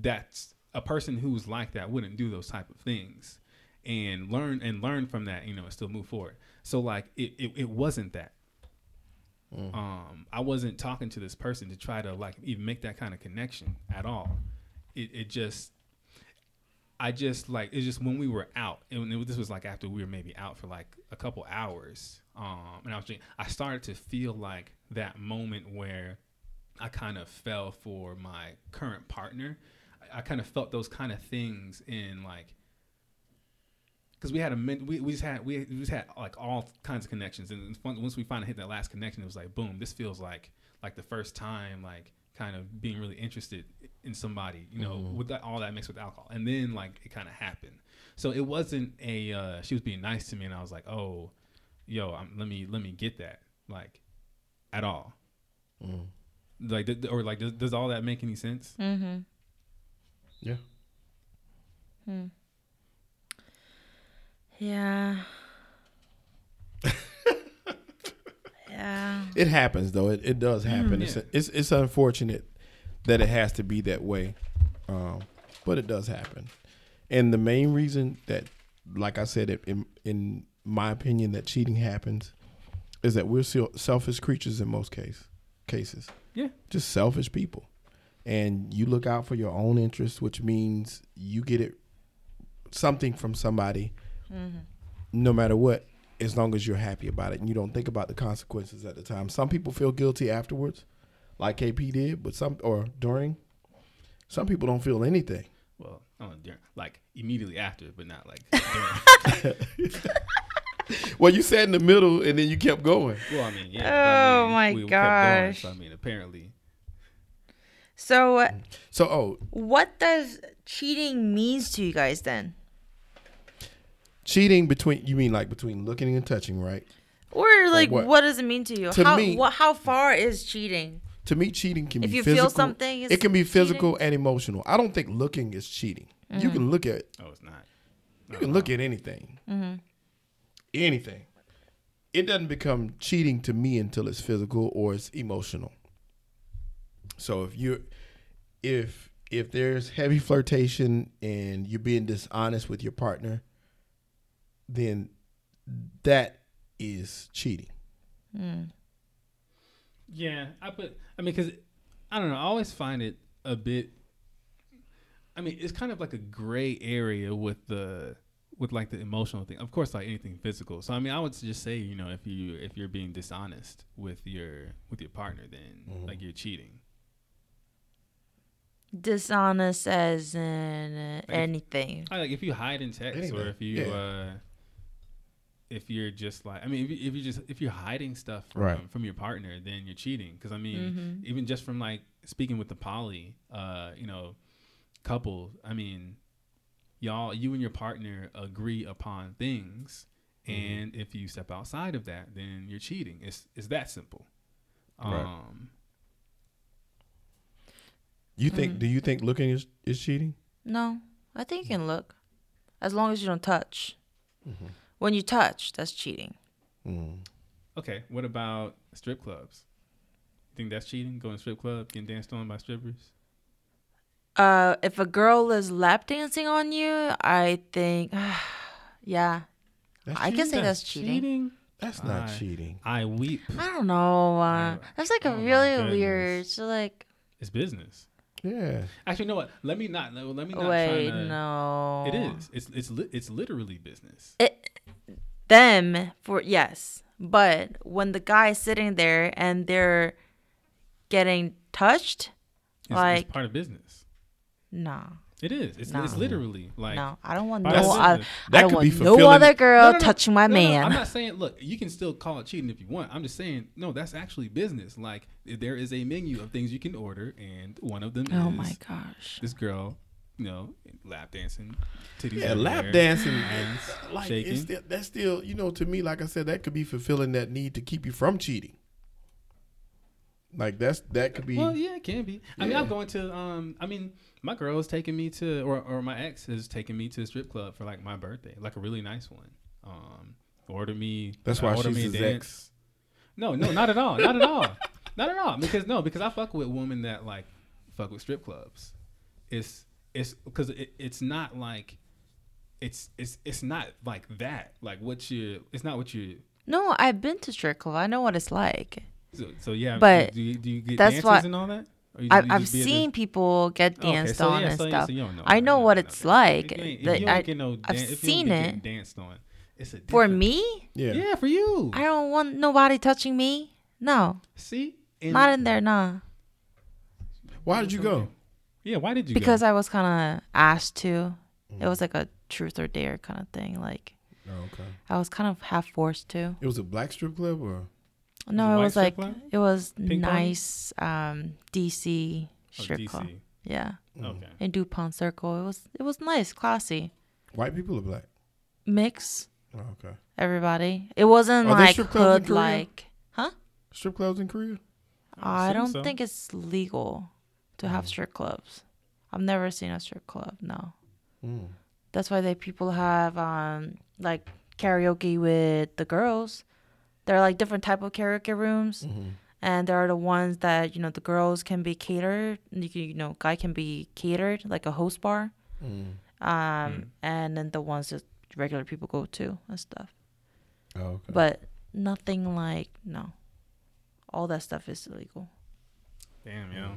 that's a person who's like that wouldn't do those type of things and learn and learn from that you know and still move forward. So like it, it, it wasn't that. Um i wasn't talking to this person to try to like even make that kind of connection at all it, it just i just like it's just when we were out and it, this was like after we were maybe out for like a couple hours um and i was i started to feel like that moment where i kind of fell for my current partner. I, I kind of felt those kind of things in like because we had a min- we, we just had we, we just had like all kinds of connections and fun- once we finally hit that last connection it was like boom this feels like like the first time like kind of being really interested in somebody you know with that, all that mixed with alcohol and then like it kind of happened so it wasn't a uh, she was being nice to me and I was like oh yo I'm, let me let me get that like at all like th- or like does, does all that make any sense Mm-hmm. Yeah. Yeah. [laughs] yeah. It happens though. It, it does happen. It's, Yeah. it's it's unfortunate that it has to be that way, um, but it does happen. And the main reason that, like I said, it, in in my opinion, that cheating happens, is that we're selfish creatures in most case cases. yeah Just selfish people, and you look out for your own interests, which means you get it something from somebody, no matter what, as long as you're happy about it and you don't think about the consequences at the time. Some people feel guilty afterwards, like KP did, but some or during. Some people don't feel anything. well I don't during, like immediately after but not like [laughs] during. [laughs] Well, you sat in the middle and then you kept going. Well, I mean, yeah. but I Oh, mean, my we kept going, gosh. so I mean, apparently, So, uh, So, oh, what does cheating means to you guys then? cheating between you mean like between looking and touching, right? Or like, what? what? does it mean to you? To how me- what, how far is cheating? To me, cheating can If be you feel physical. something, it's it can be cheating? physical and emotional. I don't think looking is cheating. You can look at Oh, it's not. you can look at anything, mm-hmm. anything. It doesn't become cheating to me until it's physical or it's emotional. So if you if if there's heavy flirtation and you're being dishonest with your partner, then that is cheating. Mm. Yeah, I put. I mean, because I don't know. I always find it a bit. I mean, it's kind of like a gray area with the with like the emotional thing. Of course, like anything physical. So I mean, I would just say, you know, if you if you're being dishonest with your with your partner, then like you're cheating. Dishonest as in uh, anything. I, like if you hide in text or if you yeah. uh if you're just like I mean if you, if you just if you're hiding stuff from Right. from your partner then you're cheating because I mean Mm-hmm. even just from like speaking with the poly uh you know couple I mean y'all you and your partner agree upon things Mm-hmm. and if you step outside of that then you're cheating it's it's that simple Right. um You Mm. think? Do you think looking is, is cheating? No, I think you can look, as long as you don't touch. When you touch, that's cheating. Mm. okay what about strip clubs You think that's cheating going to strip club getting danced on by strippers Uh, if a girl is lap dancing on you, I think, [sighs] yeah, That's I can cheating? say that's cheating. That's not I- cheating. I weep. I don't know. Uh, Yeah. that's like a Oh my really weird. So like, It's business. Yeah. Actually, you know what? Let me not. Let me not. wait, try to, no, It is. It's it's li- it's literally business. It, them for yes, but when the guy is sitting there and they're getting touched, It's, like it's part of business. no, It is. It's No. it's literally like. no, I don't want no, of other. That I don't could be want no other girl No, no, no. touching my No, no, man. I'm not saying. Look, you can still call it cheating if you want. I'm just saying. No, that's actually business. Like there is a menu of things you can order, and one of them is. oh my gosh. this girl, you know, lap dancing, titties Yeah, lap everywhere, dancing, hands like shaking. it's still, that's still, you know, to me, like I said, that could be fulfilling that need to keep you from cheating. Like that's that could be. Well, yeah, it can be. I mean, I'm going to. Um, I mean, my girl is taking me to, or or my ex is taking me to a strip club for like my birthday, like a really nice one. Um, order me. That's why order she's me a his dance. ex. No, no, not at all, not at all, [laughs] not at all. Because no, because I fuck with women that like fuck with strip clubs. It's it's because it, it's not like it's it's it's not like that. Like what you, it's not what you. No, I've been to strip club. I know what it's like. So, so yeah, But do you, do you get that's dances why- and all that? Or you- I've, I've just be at the- seen people get Okay, danced so on yeah, and so yeah, stuff. so you don't know I that. know what don't it's that. like. If you ain't- if The- you don't I, get no I've dan- if you seen it. danced on. It's a For me, Yeah. Yeah, for you. I don't want nobody touching me. No, See, And- not in there. Nah, Why did you go? Yeah, why did you? because go? I was kind of asked to. Mm. It was like a truth or dare kind of thing. Like Oh, okay. I was kind of half forced to. It was a black strip club, or No, it it was like club? it was Pink nice. Um, DC Oh, strip DC. club. Yeah, Okay. in Dupont Circle. It was it was nice, classy, white people or black? mix. Oh, okay. Everybody. It wasn't Are like strip clubs in hood Korea? like. Huh? Strip clubs in Korea? I assume don't so. think it's legal to Mm. have strip clubs. I've never seen a strip club. No. Mm. That's why they people have um like karaoke with the girls. There are like different type of karaoke rooms, Mm-hmm. and there are the ones that you know the girls can be catered. You, can, you know, guy can be catered like a host bar, Mm. um, and then the ones that regular people go to and stuff. Oh, okay. But nothing like no. All that stuff is illegal. Damn, yo.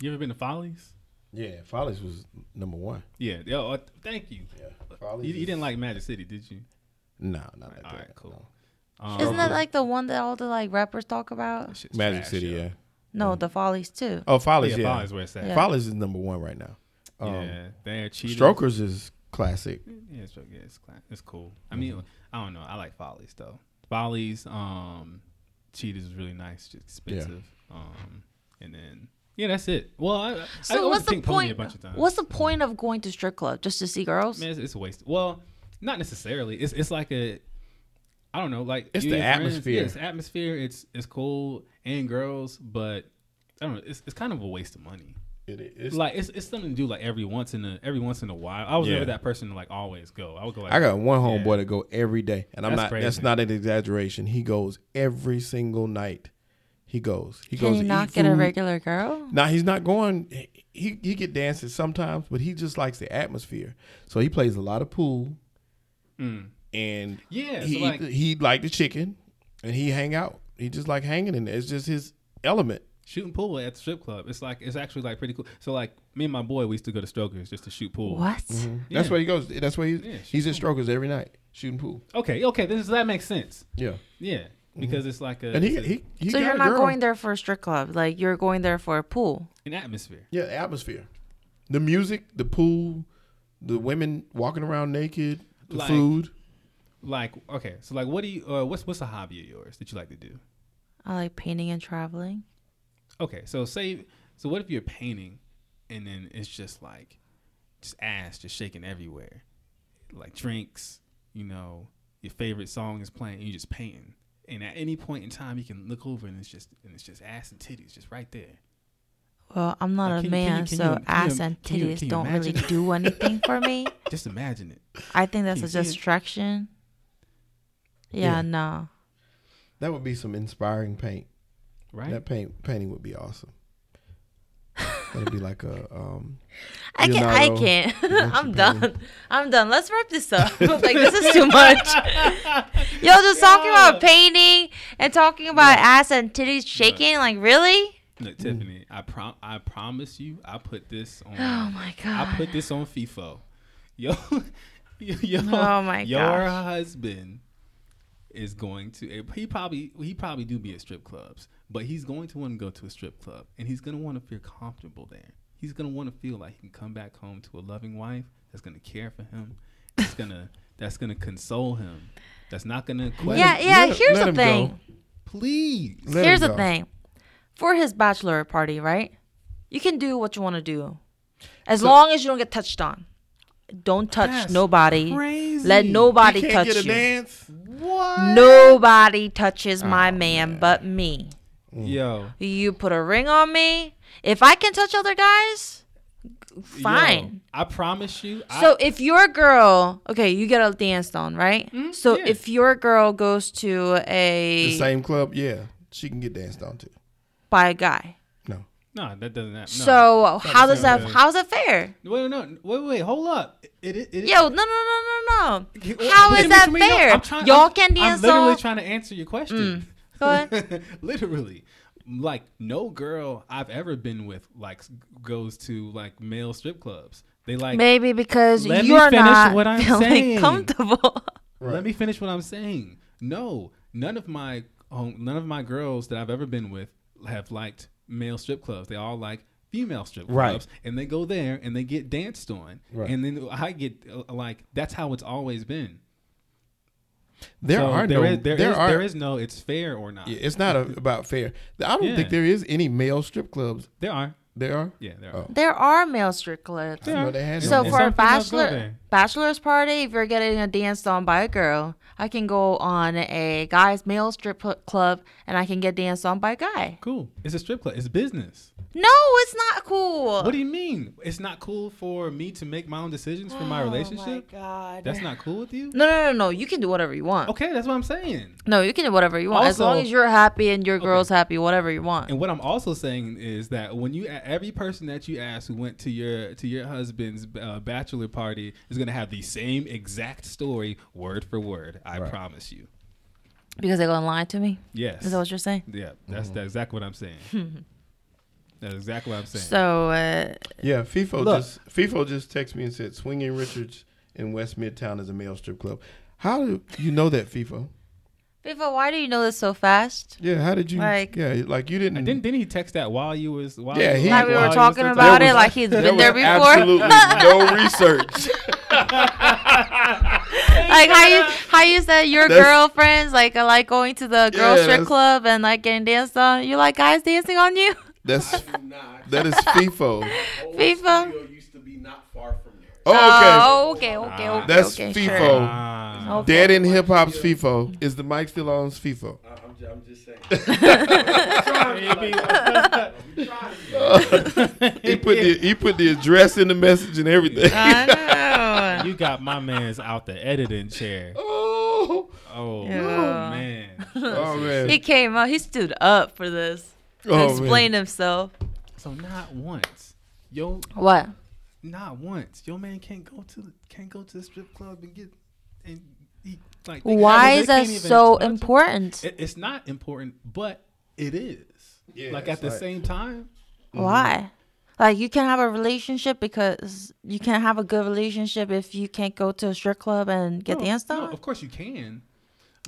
You ever been to Follies? yeah, Follies was number one. Yeah. Yo, uh, thank you. Yeah, You, Follies. you didn't like Magic City, did you? No, not like All that. right, cool. no. Um, Isn't that like the one that all the like rappers talk about? Magic trash, City, yo. yeah. No, the Follies too. Oh, Follies, yeah, yeah. Follies where it's at. Yeah. Follies is number one right now. Um, yeah, they're cheating. Strokers is classic. Yeah, it's, yeah, it's, cla- it's cool. I mean, I don't know. I like Follies though. Follies, um, Cheetahs is really nice, just expensive. Um, and then yeah, that's it. Well, I, I So went what's the Pink point? A bunch of times. What's the point of going to strip club just to see girls? Man, it's, it's a waste. Well, not necessarily. It's it's like a, I don't know, like It's the atmosphere. Yeah, it's atmosphere. It's it's cool and girls, but I don't know. It's, it's kind of a waste of money. It is. like it's, it's something to do like every once in a every once in a while. I was Yeah. never that person to like always go. I would go like I got one Yeah. homeboy that go every day, and I'm That's not. That's not an exaggeration. He goes every single night. He goes. He Can goes. you to not eat get a regular girl? Now he's not going. He he get dances sometimes, but he just likes the atmosphere. So he plays a lot of pool, Mm. And Yeah, he so like he like the chicken, and he hang out. He just like hanging in there. It's just his element. shooting pool at the strip club. It's like it's actually like pretty cool. So like me and my boy, we used to go to Strokers just to shoot pool. What? That's Yeah. where he goes. That's where he, Yeah, he's at Strokers every night shooting pool. Okay, okay, this is, that makes sense. Yeah, Yeah, because it's like a, Mm-hmm. and he it's a- he, he so got you're a not girl. going there for a strip club. Like you're going there for a pool. an atmosphere. Yeah, atmosphere, the music, the pool, the women walking around naked, the Like- food. Like okay, so like what do you uh, what's what's a hobby of yours that you like to do? I like painting and traveling. Okay, so say so what if you're painting and then it's just like just ass just shaking everywhere. Like drinks, you know, your favorite song is playing and you're just painting. And at any point in time you can look over and it's just and it's just ass and titties just right there. Well, I'm not Like, a you- can you- man, can so you- ass and titties don't really do anything for me. [laughs] Just imagine it. I think that's a distraction. Yeah, Yeah. no. That would be some inspiring paint. Right? That paint painting would be awesome. That'd be like a um. I can't. I can't. [laughs] I'm painting. done. I'm done. Let's wrap this up. [laughs] like this is too much. [laughs] Yo, just talking about painting and talking about ass and titties shaking. Like really? Look, Tiffany, I prom I promise you, I put this on. [gasps] Oh my god. I put this on FIFO. Yo, yo, Oh my your gosh. husband is going to. Eh, he probably he probably do be at strip clubs, but he's going to want to go to a strip club, and he's gonna want to feel comfortable there. He's gonna want to feel like he can come back home to a loving wife that's gonna care for him. That's gonna that's gonna console him. That's not gonna question. yeah, yeah. let- here's let the him go. thing. Please. Let Here's him the thing. For his bachelor party, right? You can do what you want to do, as long as you don't get touched on. Don't touch That's nobody. crazy. Let nobody He can't touch get a you. dance. What? Nobody touches my Oh, man, man. but me. Mm. Yo. You put a ring on me. If I can touch other guys, fine. Yo, I promise you. I- So if your girl, okay, you get a dance on, right? Mm-hmm, so yeah. if your girl goes to The a same club, yeah, she can get danced on too. by a guy, No, no, that doesn't happen. No. so how does that? thing. How's it fair? Wait, no, wait, wait, hold up. It, it, it, Yo, no, no, no, no, no. Well, How what is do you that mean? No, fair? I'm trying- Y'all I'm- can dance I'm literally on. trying to answer your question. Mm, go [laughs] ahead. literally, like no girl I've ever been with like goes to like male strip clubs. They like. Maybe because Let you're finish not what I'm feeling saying. comfortable. [laughs] Let me finish what I'm saying. No, none of my home, none of my girls that I've ever been with have liked male strip clubs. They all like female strip Right. clubs, and they go there and they get danced on, Right. and then I get uh, like that's how it's always been. there So are there no. is- there there is- are. there is no it's fair or not. yeah, it's not a, about fair. I don't Yeah. think there is any male strip clubs. There are. There are. Yeah, there Oh. are. there are male strip clubs. I didn't know they had So no for a some females go bachelor bachelor's party, if you're getting a dance on by a girl, I can go on a guy's male strip club and I can get danced on by a guy. Cool. It's a strip club. It's business. No, it's not cool. What do you mean? It's not cool for me to make my own decisions for my relationship? Oh my god. That's not cool with you? no, no, no, no. You can do whatever you want. Okay, that's what I'm saying. No, you can do whatever you want as long as you're happy and your girl's happy. Whatever you want. And what I'm also saying is that when you every person that you ask who went to your to your husband's uh, bachelor party is going to have the same exact story word for word. I Right. promise you. Because they're gonna lie to me. Yes. Is that what you're saying? yeah, that's, that's exactly what I'm saying. [laughs] that's exactly what I'm saying. So uh, Yeah, FIFO Look. just FIFO just texted me and said Swinging Richards in West Midtown is a male strip club. How do you know that FIFO? FIFO, why do you know this so fast? Yeah, how did you? Like- yeah, like you didn't. And didn't didn't he text that while you was while Yeah, he- Like we you were talking about talking? it, like he's [laughs] there been was there before. absolutely [laughs] no research. [laughs] like how you how you said your That's- girlfriends like are like going to the girl Yeah, strip club and like getting danced on. You like guys dancing on you? That's [laughs] that is FIFO. [laughs] FIFO used to be not far from there. Oh, okay. Oh, okay, okay, okay. That's okay, FIFO. Sure. Ah. Okay. Dead in hip hop's FIFO. Is the mic still on FIFO? I- I'm ju- I'm just saying. [laughs] he put the he put the address in the message and everything. I know. you got my man's out the editing chair. oh, Oh Yeah. man. oh man. he came out. He stood up for this. To Oh, explain himself. So not once, yo, What? not once, yo. man can't go to the, can't go to the strip club and get and he, like. Why is that so important? It, it's not important, but it is. Yeah, like at the like- same time. Why? Like you can't have a relationship because you can't have a good relationship if you can't go to a strip club and get no, danced no, on. of course you can,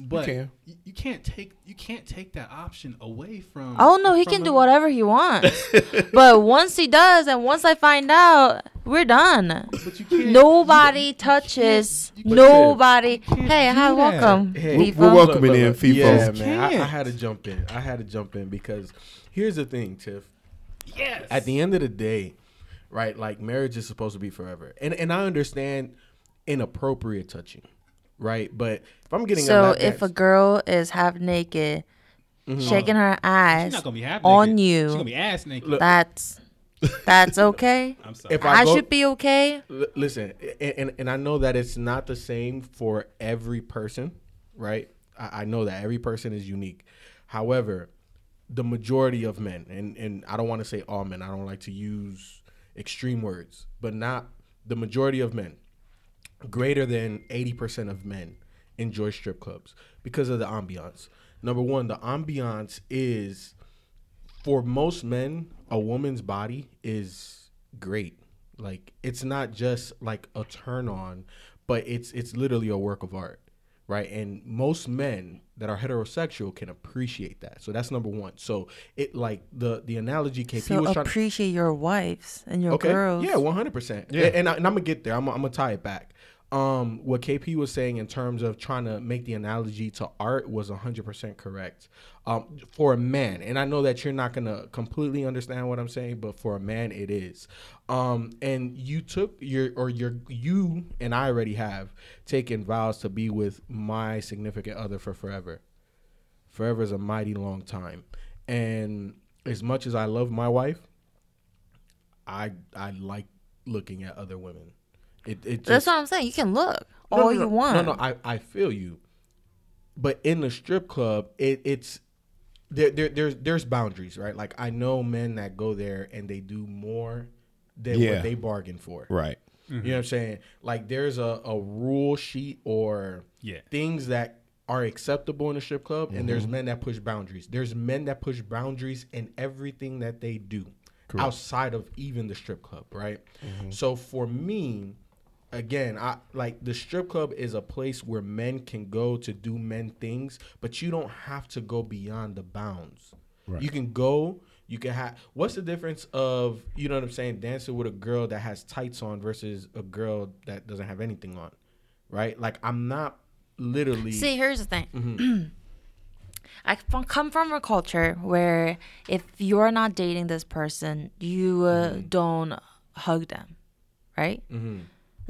but you, can. you can't take you can't take that option away from. Oh no, he from can do a- whatever he wants. [laughs] but once he does, and once I find out, we're done. But you can't. Nobody you- touches. you can't- nobody. can't Hey, do hi, that. welcome. Hey, We're- FIFO. we're welcoming in FIFO. Yeah, man. I, I can't. had to jump in. I had to jump in because here's the thing, Tiff. Yes. At the end of the day, right? Like marriage is supposed to be forever, and and I understand inappropriate touching, right? But if I'm getting a So lap if a girl is half naked, mm-hmm. shaking her She's ass not gonna be half on naked. you, She's gonna be ass naked. Look, that's that's [laughs] okay. I'm sorry. if I, I go, should be okay. L- listen, and, and and I know that it's not the same for every person, right? I, I know that every person is unique. However, the majority of men, and and I don't want to say all men. I don't like to use extreme words, but not the majority of men. Greater than eighty percent of men enjoy strip clubs because of the ambiance. Number one, the ambiance is for most men, a woman's body is great. Like it's not just like a turn on, but it's it's literally a work of art, right? And most men that are heterosexual can appreciate that. So that's number one. So it like the the analogy KP So was trying. to appreciate your wives and your Okay. girls. Yeah, one hundred percent. Yeah. And, I, and I'm gonna get there. I'm, I'm gonna tie it back. Um, what KP was saying in terms of trying to make the analogy to art was hundred percent correct. Um, for a man, and I know that you're not gonna completely understand what I'm saying, but for a man, it is. Um, and you took your or your you and I already have taken vows to be with my significant other for forever. Forever is a mighty long time, and as much as I love my wife, I I like looking at other women. It it just, That's what I'm saying. You can look No, all no, you want. No, no, I, I feel you. But in the strip club, it, it's there, there there's there's boundaries, right? Like I know men that go there and they do more than Yeah. what they bargain for. Right. You know what I'm saying? Like there's a, a rule sheet or Yeah. things that are acceptable in a strip club, and there's Mm-hmm. men that push boundaries. There's men that push boundaries in everything that they do outside of even the strip club, right? Mm-hmm. So for me, again, I like the strip club is a place where men can go to do men things, but you don't have to go beyond the bounds. Right. You can go. You can have. What's the difference of you know what I'm saying? Dancing with a girl that has tights on versus a girl that doesn't have anything on, right? Like I'm not literally. See, here's the thing. Mm-hmm. [clears throat] I f- come from a culture where if you're not dating this person, you uh, don't hug them, right? Mm-hmm.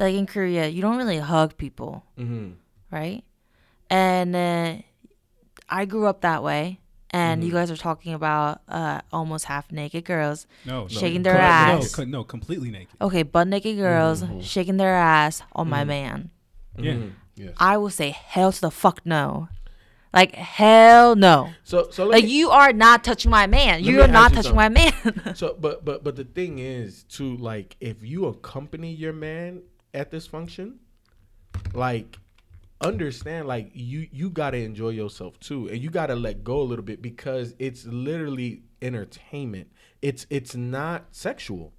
Like in Korea, you don't really hug people, Mm-hmm. right? And uh, I grew up that way. And Mm-hmm. you guys are talking about uh, almost half naked girls No, no, shaking their no, ass. No, co- no, completely naked. Okay, butt naked girls Mm-hmm. shaking their ass on my man. Yeah. Yes. I will say hell to the fuck no. Like hell no. So so Like me- you are not touching my man. You are not you touching my man. [laughs] So, but but but the thing is, to like, if you accompany your man at this function, like, understand, like, you you gotta enjoy yourself too, and you gotta let go a little bit because it's literally entertainment. It's it's not sexual.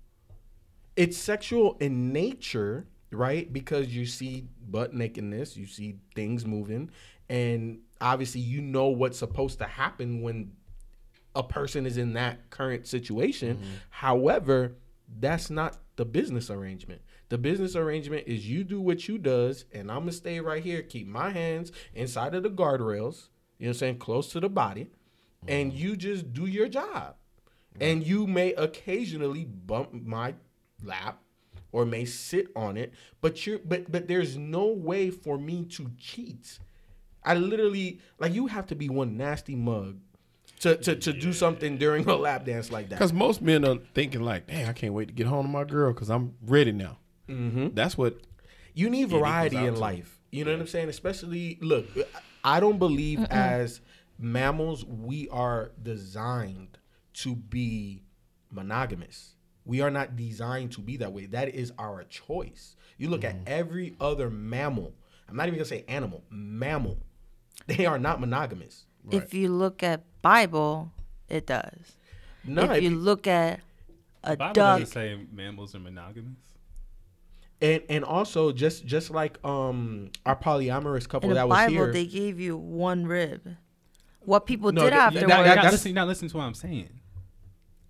It's sexual in nature, right? Because you see butt nakedness, you see things moving, and obviously you know what's supposed to happen when a person is in that current situation. Mm-hmm. However, that's not the business arrangement. The business arrangement is you do what you does, and I'm gonna stay right here, keep my hands inside of the guardrails, you know what I'm saying, close to the body, and mm-hmm. you just do your job. And you may occasionally bump my lap or may sit on it, but you're but but there's no way for me to cheat I literally like you have to be one nasty mug to to, to do something during a lap dance like that. Because most men are thinking like, "Dang, I can't wait to get home to my girl because I'm ready now." Mm-hmm. That's what. You need variety out in to. life. You know what I'm saying? Especially look, I don't believe as mammals we are designed to be monogamous. We are not designed to be that way. That is our choice. You look at every other mammal. I'm not even gonna say animal, mammal. [laughs] They are not monogamous. If you look at Bible, it does. No, if if you you- look at a The Bible duck, doesn't say mammals are monogamous. And and also just just like um our polyamorous couple in that the was Bible, here. they gave you one rib. What people No, did that- You're afterwards. not, you're that's- listening, you're not listening to what I'm saying.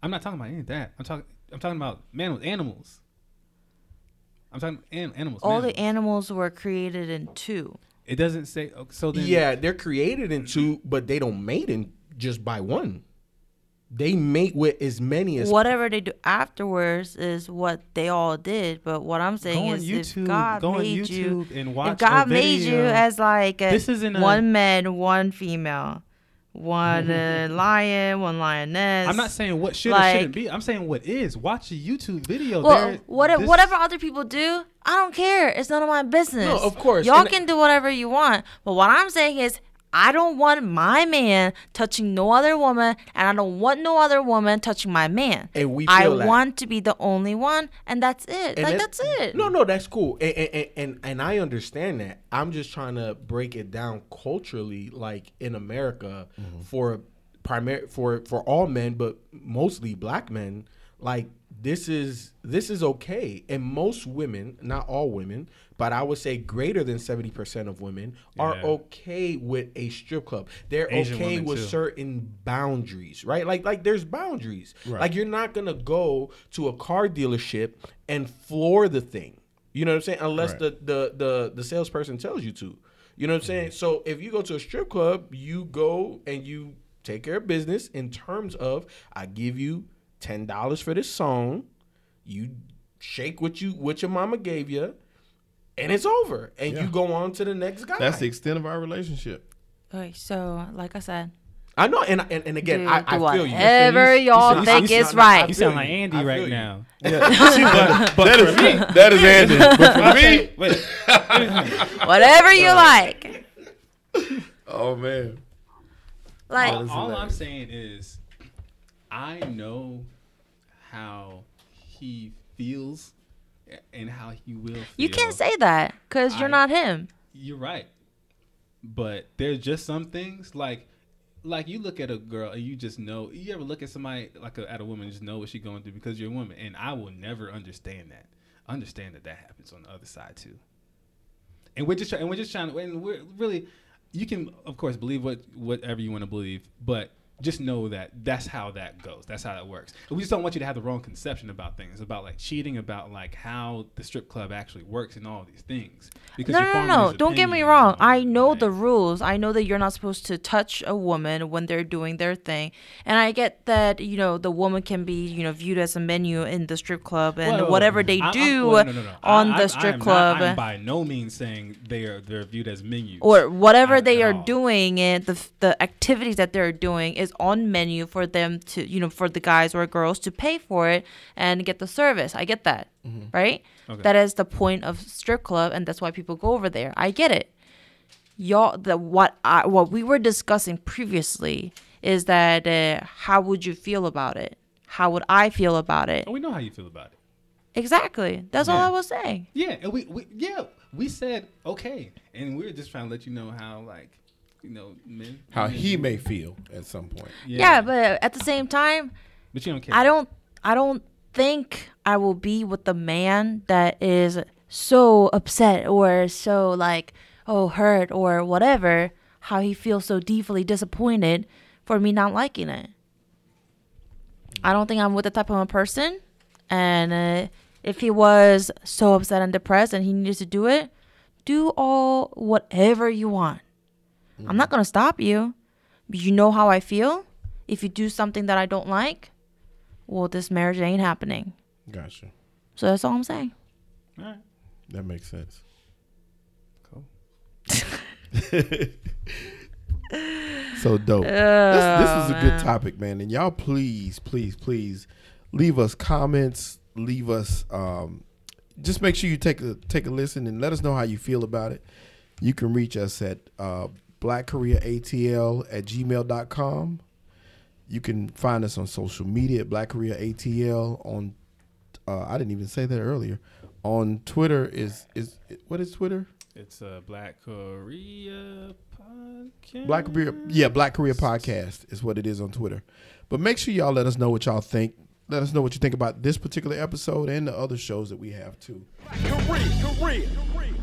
I'm not talking about any of that. I'm talking. I'm talking about mammals, animals. I'm talking an, animals. all the animals were created in two. It doesn't say. So then, yeah, they're created in two, but they don't mate in just by one. They mate with as many as Whatever they do afterwards is what they all did. But what I'm saying Go on is, YouTube. if God Go on made you, YouTube and if God a made you as like a, This isn't a- one man, one female, one uh, [laughs] lion, one lioness. I'm not saying what should or like- shouldn't be. I'm saying what is. Watch a YouTube video. Well, There- what, this- whatever other people do, I don't care. It's none of my business. No, of course. Y'all And- can do whatever you want. But what I'm saying is, I don't want my man touching no other woman, and I don't want no other woman touching my man. And we I feel that. want to be the only one, and that's it. And like, that- that's it. No, no, that's cool, and, and and and I understand that. I'm just trying to break it down culturally, like in America, mm-hmm. for primary for for all men, but mostly black men. Like this is this is okay, and most women, not all women, but I would say greater than seventy percent of women are Yeah. okay with a strip club. They're Asian okay with too. certain boundaries, right? Like like there's boundaries. Right. Like you're not gonna go to a car dealership and floor the thing. You know what I'm saying? Unless Right. the, the the the salesperson tells you to. You know what I'm saying? Mm-hmm. So if you go to a strip club, you go and you take care of business in terms of I give you ten dollars for this song, you shake what you what your mama gave you, and it's over. And Yeah. you go on to the next guy. That's the extent of our relationship. Okay, so like I said, I know, and and, and again, do, I, I feel you. whatever You y'all sound- think you is right. You sound like. Andy right you. now. [laughs] [laughs] but, that is me. That is Andy. But for me, [laughs] Wait, Whatever you like. oh man, Like, all, all I'm saying is, I know how he feels and how he will. Feel. you can't say that because you're not him. You're right, but there's just some things like, like you look at a girl and you just know. You ever look at somebody like a, at a woman and just know what she's going through because you're a woman, and I will never understand that. Understand that that happens on the other side too. And we're just try- and we're just trying to and we're really you can of course believe what whatever you want to believe, but just know that that's how that goes. That's how that works. And we just don't want you to have the wrong conception about things, about like cheating, about like how the strip club actually works, and all these things. Because No, no, no, no. Don't get me wrong. I know like- the rules. I know that you're not supposed to touch a woman when they're doing their thing. And I get that, you know, the woman can be, you know, viewed as a menu in the strip club and Whoa, whatever they I- do well, no, no, no. on I- the strip I'm not- club. I'm by no means saying they are they're viewed as menus or whatever at- they are all. doing and the the activities that they're doing is on menu for them to you know for the guys or girls to pay for it and get the service. I get that right? Okay. that is the point of strip club and that's why people go over there. I get it. Y'all the what I, what we were discussing previously is that uh, how would you feel about it? How would i feel about it? Oh, we know how you feel about it. exactly. That's all i was saying. Yeah, and we, we yeah we said okay, and we are just trying to let you know how like you know men how men he do. may feel at some point. yeah but at the same time but you don't care. I don't I don't think I will be with the man that is so upset or so like oh hurt or whatever how he feels so deeply disappointed for me not liking it. I don't think I'm with the type of a person and uh, if he was so upset and depressed and he needed to do it, do all whatever you want. I'm not going to stop you. But you know how I feel? If you do something that I don't like, well, this marriage ain't happening. Gotcha. So that's all I'm saying. All right, That makes sense. cool. [laughs] so dope. this, this was a good topic, man. And y'all, please, please, please, leave us comments. Leave us. Um, just make sure you take a take a listen and let us know how you feel about it. You can reach us at uh, blackkoreaatl at gmail.com. You can find us on social media at Black Korea ATL. On uh, I didn't even say that earlier. On Twitter is is what is Twitter? It's a Black Korea podcast. Black Korea, yeah, Black Korea podcast is what it is on Twitter. But make sure y'all let us know what y'all think. Let us know what you think about this particular episode and the other shows that we have too. Korea, Korea.